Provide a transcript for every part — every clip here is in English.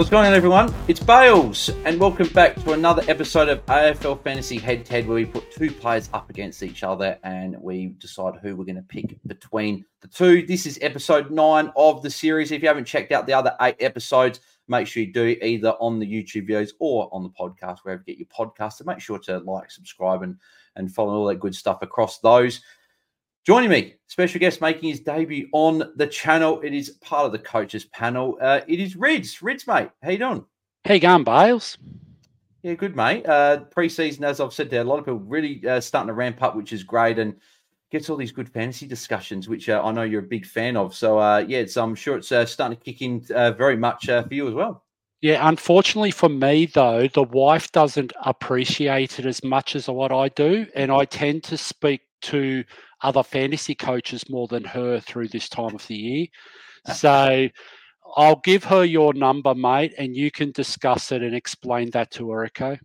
What's going on, everyone? It's Bails, and welcome back to another episode of AFL Fantasy Head to Head, where we put two players up against each other and we decide who we're going to pick between the two. This is episode nine of the series. If you haven't checked out the other eight episodes, make sure you do either on the YouTube videos or on the podcast, wherever you get your podcast. So make sure to like, subscribe, and, and follow all that good stuff across those. Joining me, special guest making his debut on the channel. It is part of the coaches panel. Uh, it is Rids. Rids, mate. How you doing? How you going, Bails? Yeah, good, mate. Uh, preseason, as I've said there, a lot of people really uh, starting to ramp up, which is great, and gets all these good fantasy discussions, which uh, I know you're a big fan of. So, uh, yeah, I'm sure it's uh, starting to kick in uh, very much uh, for you as well. Yeah, unfortunately for me, though, the wife doesn't appreciate it as much as what I do, and I tend to speak to other fantasy coaches more than her through this time of the year. So I'll give her your number, mate, and you can discuss it and explain that to her, okay?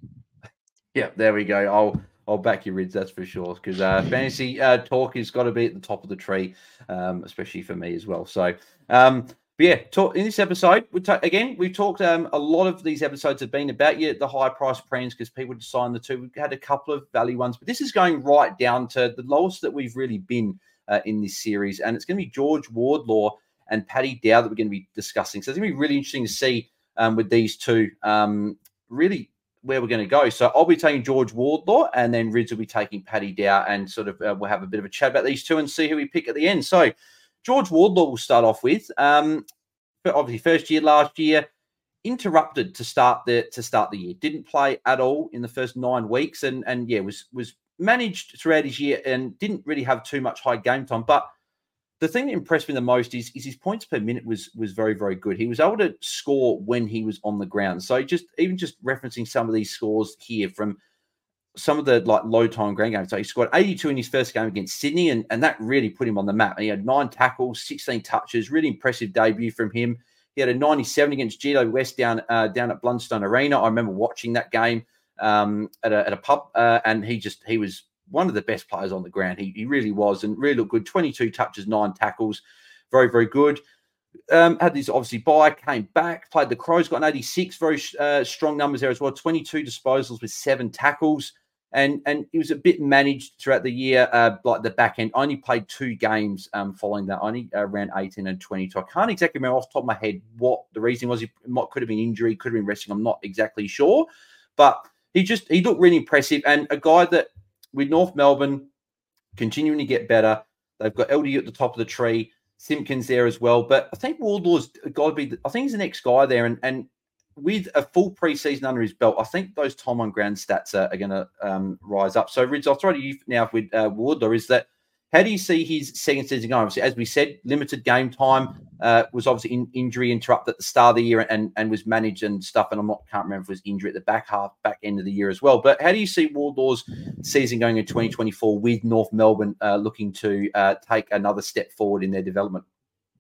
Yeah, there we go. I'll I'll back your rids, that's for sure. Because uh, fantasy uh, talk has got to be at the top of the tree, um, especially for me as well. So um, but yeah, talk, in this episode, we again we've talked. Um, a lot of these episodes have been about you the high price premiums because people sign the two. We've had a couple of value ones, but this is going right down to the lowest that we've really been uh, in this series, and it's going to be George Wardlaw and Paddy Dow that we're going to be discussing. So it's going to be really interesting to see um, with these two, um, really where we're going to go. So I'll be taking George Wardlaw, and then Rids will be taking Paddy Dow, and sort of uh, we'll have a bit of a chat about these two and see who we pick at the end. So. George Wardlaw will start off with. Um, obviously, first year last year, interrupted to start the to start the year. Didn't play at all in the first nine weeks, and and yeah, was was managed throughout his year and didn't really have too much high game time. But the thing that impressed me the most is, is his points per minute was was very very good. He was able to score when he was on the ground. So just even just referencing some of these scores here from some of the like low time ground games. So he scored 82 in his first game against Sydney, and, and that really put him on the map. And he had nine tackles, 16 touches, really impressive debut from him. He had a 97 against Gito West down uh, down at Blundstone Arena. I remember watching that game um, at, a, at a pub, uh, and he just he was one of the best players on the ground. He, he really was, and really looked good. 22 touches, nine tackles, very very good. Um, had this obviously buy, came back, played the Crows, got an 86, very uh, strong numbers there as well. 22 disposals with seven tackles and and he was a bit managed throughout the year, uh, like the back end. I only played two games um, following that. Only uh, ran 18 and 22. I can't exactly remember off the top of my head what the reason was. Might, could have been injury, could have been resting. I'm not exactly sure, but he just he looked really impressive and a guy that with North Melbourne continuing to get better. They've got LD at the top of the tree. Simpkins there as well, but I think Wardlaw's got to be. I think he's the next guy there, and and with a full preseason under his belt, I think those time on ground stats are, are going to um, rise up. So, Rids, I'll throw to you now with uh, Wardlaw. Is that how do you see his second season going? Obviously, as we said, limited game time uh, was obviously in, injury interrupt at the start of the year and, and was managed and stuff. And I am can't remember if it was injury at the back half, back end of the year as well. But how do you see Wardlaw's season going in 2024 with North Melbourne uh, looking to uh, take another step forward in their development?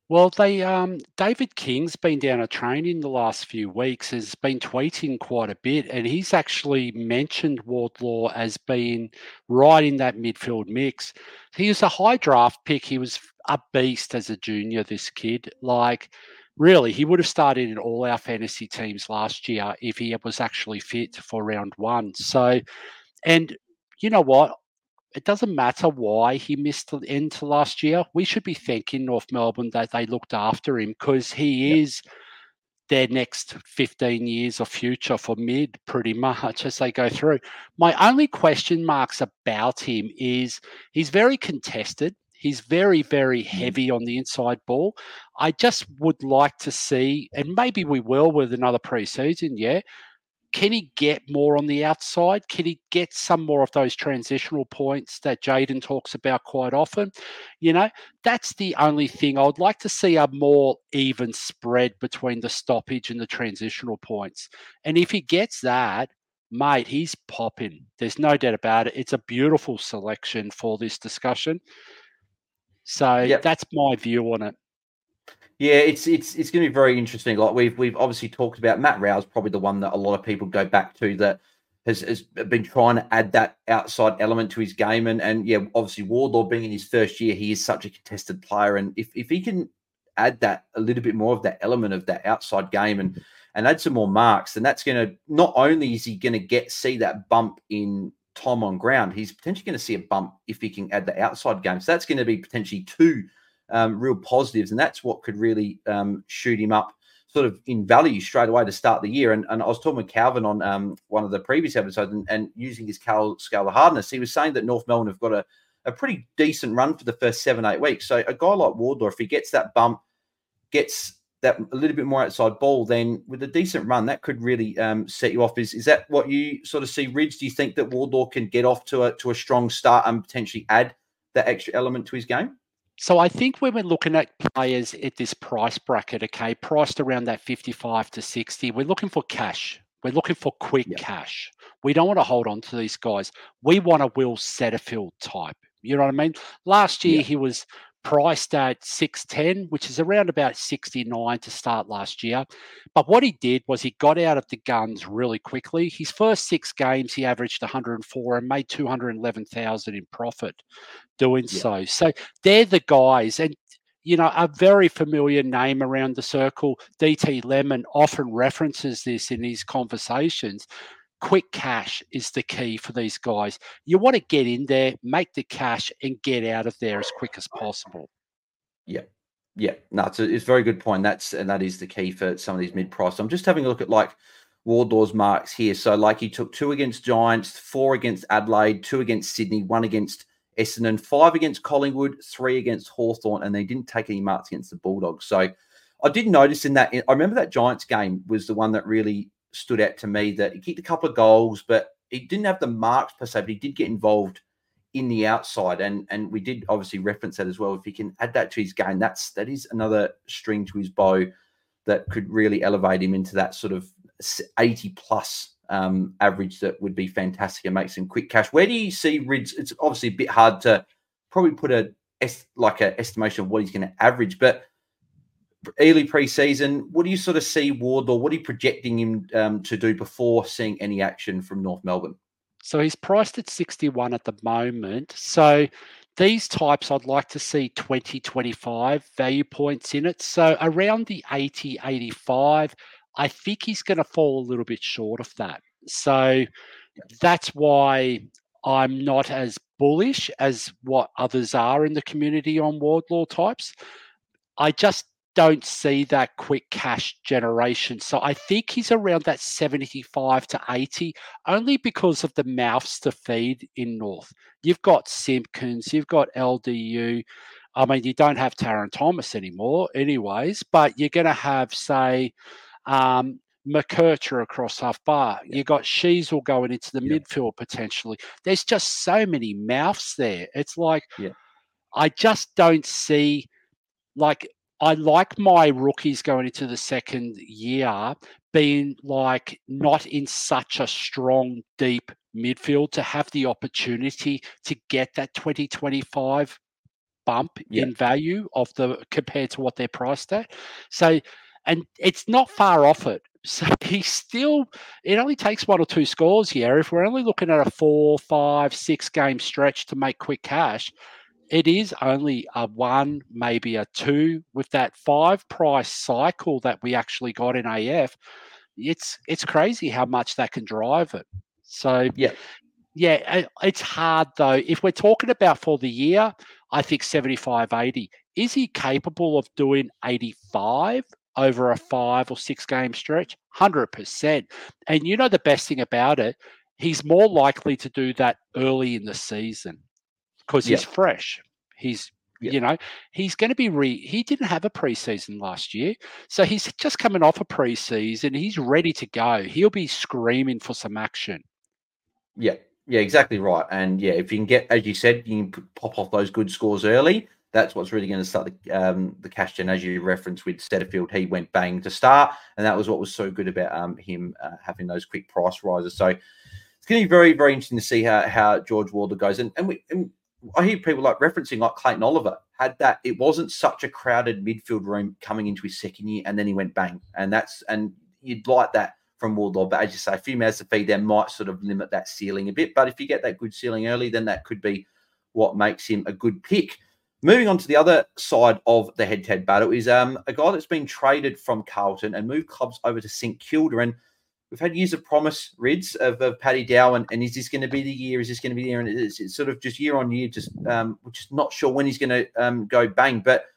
Well, they um, David King's been down a train in the last few weeks, has been tweeting quite a bit, and he's actually mentioned Wardlaw as being right in that midfield mix. He was a high draft pick. He was a beast as a junior. This kid, like, really, he would have started in all our fantasy teams last year if he was actually fit for round one. So, and you know what? It doesn't matter why he missed the end to last year. We should be thanking North Melbourne that they looked after him because he yep. is their next 15 years of future for mid pretty much as they go through. My only question marks about him is he's very contested. He's very, very mm. heavy on the inside ball. I just would like to see, and maybe we will with another preseason, yeah, can he get more on the outside? Can he get some more of those transitional points that Jaden talks about quite often? You know, that's the only thing. I would like to see a more even spread between the stoppage and the transitional points. And if he gets that, mate, he's popping. There's no doubt about it. It's a beautiful selection for this discussion. So yep. that's my view on it. Yeah, it's it's it's going to be very interesting. Like we've we've obviously talked about Matt Rowell's probably the one that a lot of people go back to that has, has been trying to add that outside element to his game. And and yeah, obviously Wardlaw being in his first year, he is such a contested player. And if, if he can add that a little bit more of that element of that outside game and and add some more marks, then that's going to not only is he going to get see that bump in time on ground, he's potentially going to see a bump if he can add the outside game. So that's going to be potentially two um, real positives, and that's what could really um, shoot him up sort of in value straight away to start the year. And, and I was talking with Calvin on um, one of the previous episodes and, and using his scale, scale of hardness, he was saying that North Melbourne have got a, a pretty decent run for the first seven, eight weeks. So a guy like Wardlaw, if he gets that bump, gets that a little bit more outside ball, then with a decent run, that could really um, set you off. Is is that what you sort of see, Rids? Do you think that Wardlaw can get off to a to a strong start and potentially add that extra element to his game? So I think when we're looking at players at this price bracket, okay, priced around that 55 to 60, we're looking for cash. We're looking for quick yep. cash. We don't want to hold on to these guys. We want a Will Setterfield type. You know what I mean? Last year yep. he was priced at 610, which is around about 69 to start last year. But what he did was he got out of the guns really quickly. His first six games, he averaged 104 and made 211,000 in profit doing yeah. so. So they're the guys. And you know, a very familiar name around the circle. DT Lemon often references this in his conversations quick cash is the key for these guys. You want to get in there, make the cash, and get out of there as quick as possible. Yeah. Yeah, no, it's a, it's a very good point. That's and that is the key for some of these mid price. I'm just having a look at like Wardlaw's marks here. So, like he took two against Giants, four against Adelaide, two against Sydney, one against Essendon, five against Collingwood, three against Hawthorn, and they didn't take any marks against the Bulldogs. So, I did notice in that. I remember that Giants game was the one that really stood out to me that he kicked a couple of goals, but he didn't have the marks per se, but he did get involved in the outside. And and we did obviously reference that as well. If he can add that to his game, that's that is another string to his bow that could really elevate him into that sort of 80 plus um, average that would be fantastic and make some quick cash. Where do you see Rids? It's obviously a bit hard to probably put a like an estimation of what he's going to average, but early preseason. What do you sort of see Wardlaw? What are you projecting him um, to do before seeing any action from North Melbourne? So he's priced at 61 at the moment. So these types, I'd like to see 20, 25 value points in it. So around the 80, 85, I think he's going to fall a little bit short of that. So that's why I'm not as bullish as what others are in the community on Wardlaw types. I just don't see that quick cash generation. So I think he's around that 75 to 80, only because of the mouths to feed in North. You've got Simpkins, you've got LDU. I mean, you don't have Tarryn Thomas anymore, anyways, but you're going to have, say, um, McKercher across half bar. Yeah. You got Sheezel going into the yeah. midfield potentially. There's just so many mouths there. It's like, yeah. I just don't see like I like my rookies going into the second year being like not in such a strong, deep midfield to have the opportunity to get that 2025 bump in value of the compared to what they're priced at. So, and it's not far off it. So he's still, it only takes one or two scores here. If we're only looking at a four, five, six game stretch to make quick cash, it is only a one, maybe a two with that five price cycle that we actually got in AF. It's it's crazy how much that can drive it. So yeah, yeah, it's hard though. If we're talking about for the year, I think 75, 80. Is he capable of doing 85 over a five or six game stretch? 100%. And you know the best thing about it, he's more likely to do that early in the season because he's fresh. He's you know he's going to be re he didn't have a preseason last year so he's just coming off a preseason he's ready to go he'll be screaming for some action yeah yeah exactly right and yeah if you can get as you said you can pop off those good scores early that's what's really going to start the um, the cash gen as you referenced with Setterfield. He went bang to start, and that was what was so good about um, him uh, having those quick price rises. So it's going to be very very interesting to see how how George Wardlaw goes. And and, we, and I hear people like referencing like Clayton Oliver had that. It wasn't such a crowded midfield room coming into his second year, and then he went bang. And that's and you'd like that from Wardlaw. But as you say, a few mouths to feed there might sort of limit that ceiling a bit. But if you get that good ceiling early, then that could be what makes him a good pick. moving on to the other side of the head-to-head battle is um, a guy that's been traded from Carlton and moved clubs over to St Kilda. And we've had years of promise, Rids, of, of Paddy Dow. And, and, is this going to be the year? Is this going to be the year? And it's, it's sort of just year on year, just um, we're just not sure when he's going to um, go bang. But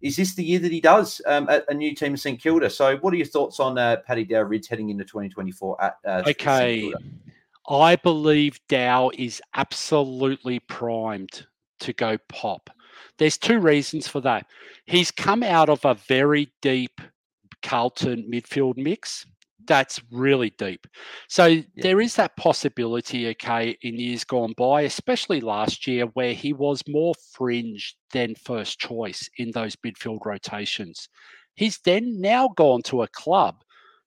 is this the year that he does um, at a new team of St Kilda? So, what are your thoughts on uh, Paddy Dow Rids heading into 2024 at uh, okay? I believe Dow is absolutely primed to go pop. There's two reasons for that. He's come out of a very deep Carlton midfield mix that's really deep. So yeah. there is that possibility, okay, in years gone by, especially last year, where he was more fringe than first choice in those midfield rotations. He's then now gone to a club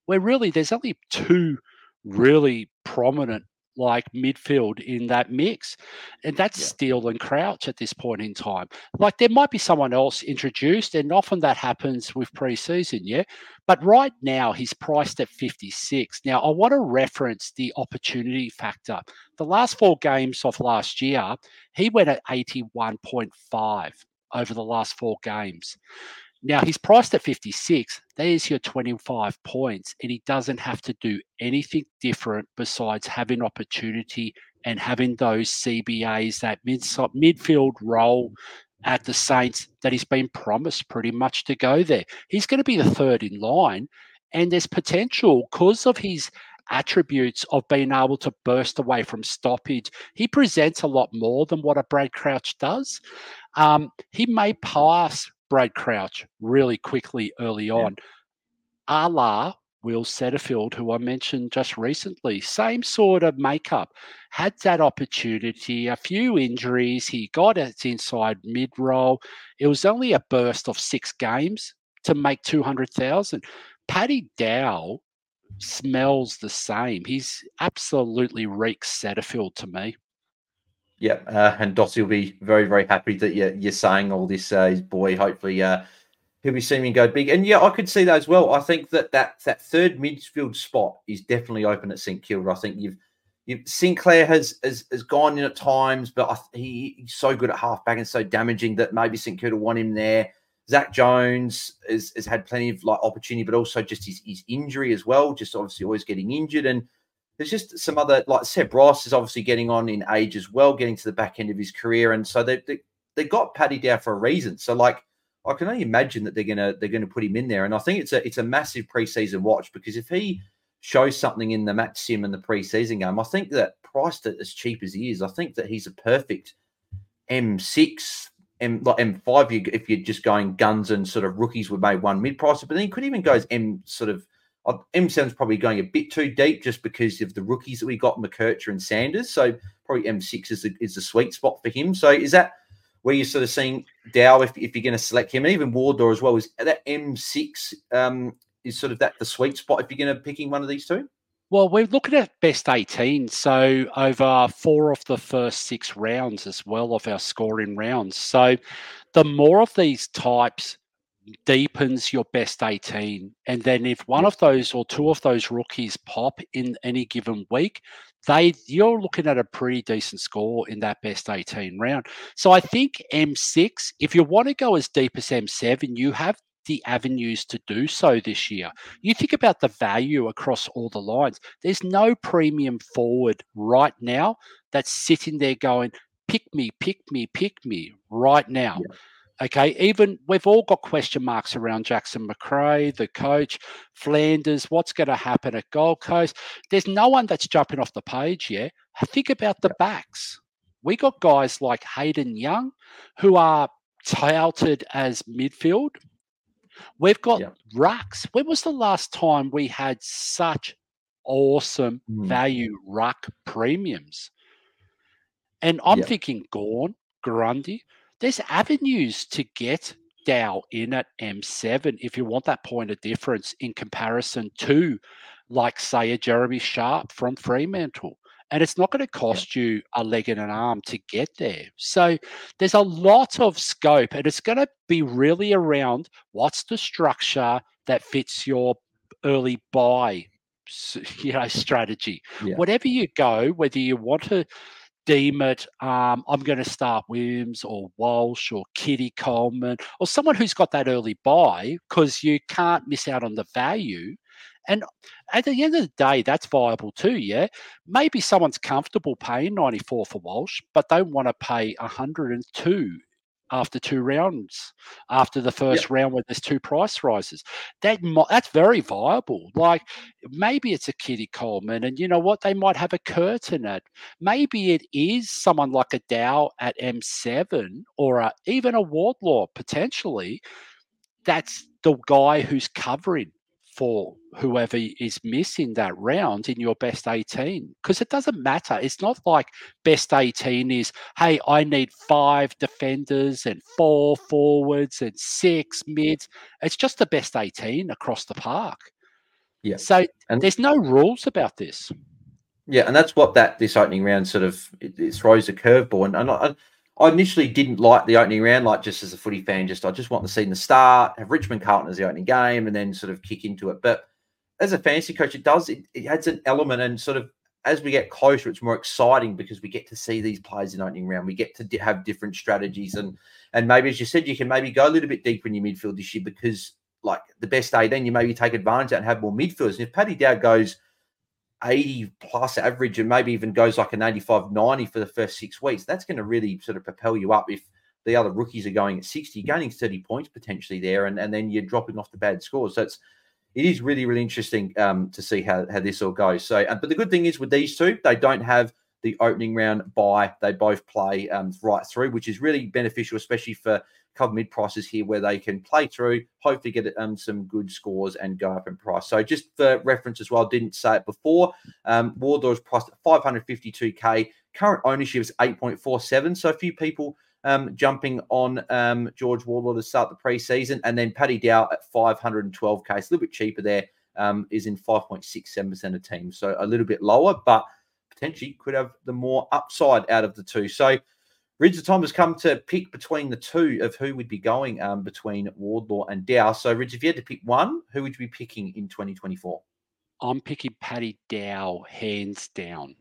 where really there's only two really prominent like midfield in that mix. And that's yeah. Steele and Crouch at this point in time. Like there might be someone else introduced, and often that happens with preseason, yeah. But right now he's priced at 56. Now I want to reference the opportunity factor. The last four games of last year, he went at 81.5 over the last four games. Now he's priced at 56. There's your 25 points, and he doesn't have to do anything different besides having opportunity and having those CBAs, that mid midfield role at the Saints that he's been promised pretty much to go there. He's going to be the third in line, and there's potential because of his attributes of being able to burst away from stoppage. He presents a lot more than what a Brad Crouch does. Um, he may pass Brad Crouch really quickly early on. Yeah. A la Will Setterfield, who I mentioned just recently, same sort of makeup, had that opportunity, a few injuries. He got it inside mid role. It was only a burst of six games to make 200,000. Paddy Dow smells the same. He's absolutely reeks Setterfield to me. Yeah, uh, and Dotty will be very, very happy that you're, you're saying all this. Uh, his boy, hopefully, uh, he'll be seeing him go big. And yeah, I could see that as well. I think that that, that third midfield spot is definitely open at St Kilda. I think you've, you've Sinclair has, has has gone in at times, but I, he, he's so good at halfback and so damaging that maybe St Kilda want him there. Zach Jones has, has had plenty of like opportunity, but also just his, his injury as well. Just obviously always getting injured and there's just some other like Seb Ross is obviously getting on in age as well, getting to the back end of his career, and so they they, they got Paddy down for a reason. So like I can only imagine that they're gonna they're gonna put him in there, and I think it's a it's a massive preseason watch because if he shows something in the match sim and the preseason game, I think that priced at as cheap as he is, I think that he's a perfect M6 M like M5 you, if you're just going guns and sort of rookies would make one mid price, but then he could even go as M sort of M7's probably going a bit too deep just because of the rookies that we got, McKercher and Sanders. So probably M6 is the, is the sweet spot for him. So is that where you're sort of seeing Dow if, if you're going to select him, and even Wardlaw as well? Is that M6 um, is sort of that the sweet spot if you're going to picking one of these two? Well, we're looking at best 18. So over four of the first six rounds as well of our scoring rounds. So the more of these types deepens your best 18. And then if one of those or two of those rookies pop in any given week, they you're looking at a pretty decent score in that best 18 round. So I think M6, if you want to go as deep as M7, you have the avenues to do so this year. You think about the value across all the lines. There's no premium forward right now that's sitting there going, pick me, pick me, pick me right now. Yeah. Okay, even we've all got question marks around Jackson Macrae, the coach, Flanders, what's going to happen at Gold Coast. There's no one that's jumping off the page yet. Think about the backs. We got guys like Hayden Young who are touted as midfield. We've got yeah. rucks. When was the last time we had such awesome mm. value ruck premiums? And I'm yeah. thinking Gawn, Grundy there's avenues to get Dow in at M7 if you want that point of difference in comparison to, like, say, a Jeremy Sharp from Fremantle. And it's not going to cost you a leg and an arm to get there. So there's a lot of scope, and it's going to be really around what's the structure that fits your early buy you know strategy yeah. whatever you go whether you want to deem it um, I'm going to start Williams or Walsh or Kitty Coleman or someone who's got that early buy because you can't miss out on the value. And at the end of the day, that's viable too. Yeah, maybe someone's comfortable paying 94 for Walsh, but they want to pay 102 after two rounds, after the first yep. round where there's two price rises. That that's very viable. Like maybe it's a Kitty Coleman, and you know what? They might have a curtain at. Maybe it is someone like a Dow at M7 or a, even a Wardlaw potentially. That's the guy who's covering for whoever is missing that round in your best 18 because it doesn't matter. It's not like best 18 is hey i need five defenders and four forwards and six mids. It's just the best 18 across the park. Yeah so and there's no rules about this. Yeah and that's what that this opening round sort of it, it throws a curveball and, and I, I initially didn't like the opening round, like just as a footy fan, just I just want to see the start, have Richmond Carlton as the opening game, and then sort of kick into it. But as a fantasy coach, it does it, it adds an element, and sort of as we get closer, it's more exciting because we get to see these players in opening round. We get to have different strategies, and and maybe as you said, you can maybe go a little bit deeper in your midfield this year because like the best day, then you maybe take advantage of and have more midfielders. And if Paddy Dow goes 80 plus average and maybe even goes like an 85 90 for the first six weeks, that's going to really sort of propel you up. If the other rookies are going at 60, gaining 30 points potentially there, and, and then you're dropping off the bad scores. So it's it is really, really interesting um, to see how, how this all goes. So, uh, but the good thing is with these two, they don't have the opening round buy. They both play um, right through, which is really beneficial, especially for cover mid prices here where they can play through, hopefully get um, some good scores and go up in price. So just for reference as well, didn't say it before, um, Wardlaw is priced at 552k. Current ownership is 8.47. So a few people um, jumping on um, George Wardlaw to start the preseason. And then Paddy Dow at 512k. It's a little bit cheaper there. Um, is in 5.67% of teams. So a little bit lower, but potentially could have the more upside out of the two. So Rids, the time has come to pick between the two of who would be going um, between Wardlaw and Dow. So, Rids, if you had to pick one, who would you be picking in 2024? I'm picking Paddy Dow, hands down.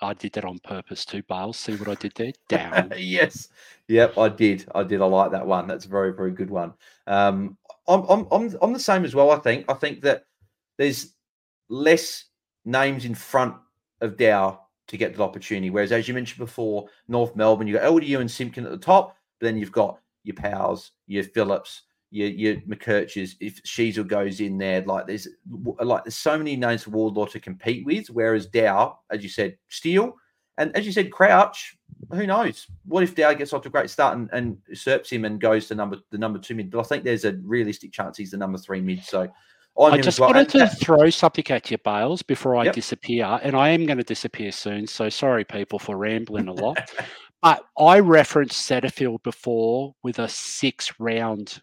I did that on purpose too, Bails. See what I did there? Down. yes. Yep, I did. I did. I like that one. That's a very, very good one. Um, I'm, I'm, I'm, I'm the same as well, I think. I think that there's less names in front of Dow to get that opportunity. Whereas, as you mentioned before, North Melbourne, you've got LDU and Simpkin at the top, but then you've got your Powers, your Phillips, your your McKerchers. If Sheezel goes in there, like there's like there's so many names for Wardlaw to compete with. Whereas Dow, as you said, Steele, and as you said, Crouch. Who knows? What if Dow gets off to a great start and, and usurps him and goes to number the number two mid? But I think there's a realistic chance he's the number three mid. So I just well. wanted to throw something at you, Bails, before I yep. disappear. And I am going to disappear soon. So sorry, people, for rambling a lot. but I referenced Setterfield before with a six round.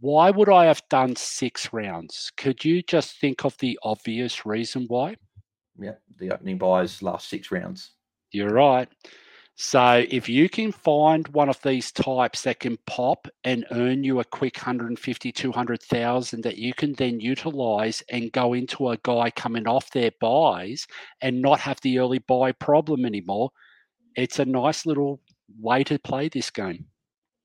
Why would I have done six rounds? Could you just think of the obvious reason why? Yeah, the opening buys last six rounds. You're right. So if you can find one of these types that can pop and earn you a quick 150, 200,000 that you can then utilize and go into a guy coming off their buys and not have the early buy problem anymore, it's a nice little way to play this game.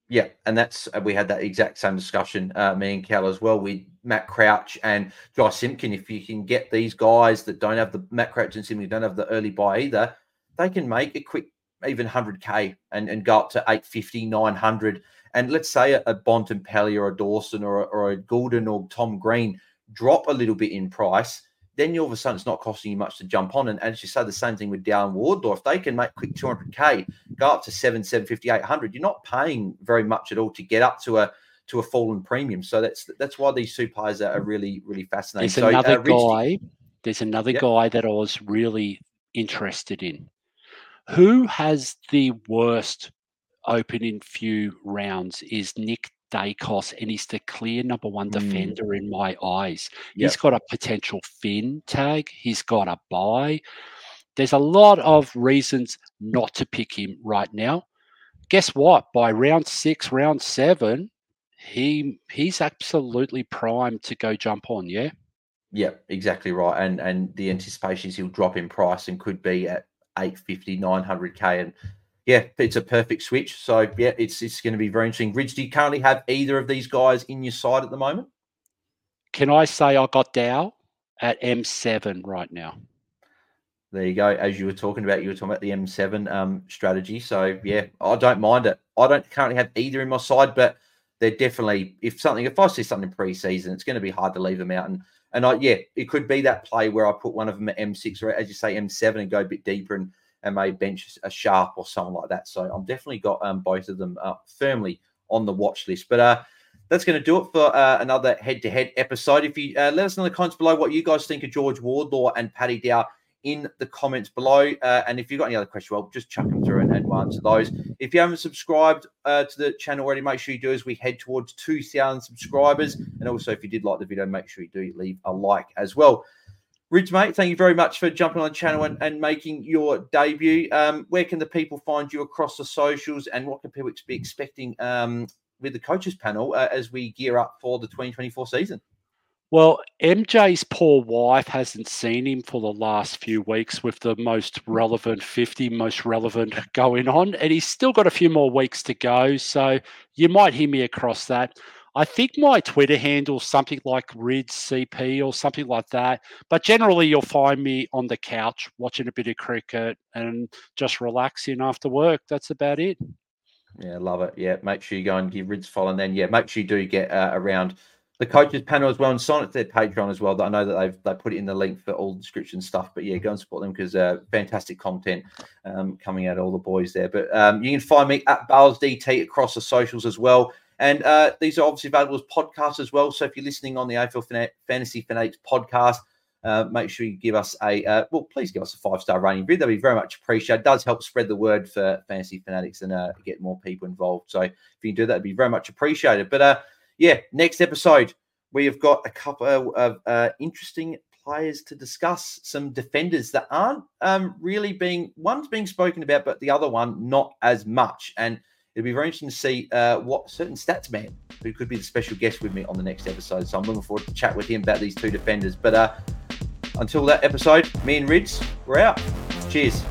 Yeah, and that's uh, we had that exact same discussion, uh, me and Cal as well, with Matt Crouch and Josh Simpkin. If you can get these guys that don't have the Matt Crouch and Simpkin don't have the early buy either, they can make a quick even 100k and, and go up to 850, 900. And let's say a, a Bontempelli or a Dawson or a, or a Gulden or Tom Green drop a little bit in price, then you all of a sudden it's not costing you much to jump on. And, as you say, the same thing with Dow and Wardlaw. If they can make quick 200k, go up to 7, 750, 800, you're not paying very much at all to get up to a to a fallen premium. So that's that's why these two players are really really fascinating. There's so, another uh, guy. There's another yep. guy that I was really interested in. Who has the worst opening few rounds is Nick Daicos, and he's the clear number one mm. defender in my eyes. Yep. He's got a potential fin tag, he's got a buy. There's a lot of reasons not to pick him right now. Guess what? By round six, round seven, he he's absolutely primed to go jump on, yeah? Yeah, exactly right. And and the anticipation is he'll drop in price and could be at 850, 900k, and yeah, it's a perfect switch. So yeah, it's it's going to be very interesting. Rids, do you currently have either of these guys in your side at the moment? Can I say I got Dow at M7 right now? There you go. As you were talking about, you were talking about the M7 um, strategy. So yeah, I don't mind it. I don't currently have either in my side, but they're definitely if something if I see something pre-season, it's going to be hard to leave them out. And and I yeah, it could be that play where I put one of them at M6 or as you say M7 and go a bit deeper and and may bench a sharp or something like that. So I've definitely got um, both of them uh, firmly on the watch list. But uh, that's going to do it for uh, another head-to-head episode. If you uh, let us know in the comments below what you guys think of George Wardlaw and Paddy Dow in the comments below. Uh, and if you've got any other questions, well, just chuck them through and, and we'll answer those. If you haven't subscribed uh, to the channel already, make sure you do as we head towards 2,000 subscribers. And also, if you did like the video, make sure you do leave a like as well. Rids, mate, thank you very much for jumping on the channel and, and making your debut. Um, where can the people find you across the socials and what can people be expecting um, with the coaches panel uh, as we gear up for the 2024 season? Well, MJ's poor wife hasn't seen him for the last few weeks with the most relevant 50, most relevant going on, and he's still got a few more weeks to go. So you might hear me across that. I think my Twitter handle something like Rid CP or something like that. But generally, you'll find me on the couch watching a bit of cricket and just relaxing after work. That's about it. Yeah, love it. Yeah, make sure you go and give Rids follow, and then yeah, make sure you do get uh, around the coaches panel as well and sign up to their Patreon as well. I know that they've they put it in the link for all description stuff. But yeah, go and support them because uh, fantastic content um, coming out of all the boys there. But um, you can find me at Bails across the socials as well. And uh, these are obviously available as podcasts as well. So if you're listening on the AFL Fantasy Fanatics podcast, uh, make sure you give us a uh, well, please give us a five star rating. That'd be very much appreciated. It does help spread the word for Fantasy Fanatics and uh, get more people involved. So if you can do that, it'd be very much appreciated. But uh, yeah, next episode, we have got a couple of uh, interesting players to discuss, some defenders that aren't um, really being, one's being spoken about, but the other one not as much. And it'll be very interesting to see uh, what certain stats man who could be the special guest with me on the next episode. So I'm looking forward to chat with him about these two defenders. But uh, until that episode, me and Rids, we're out. Cheers.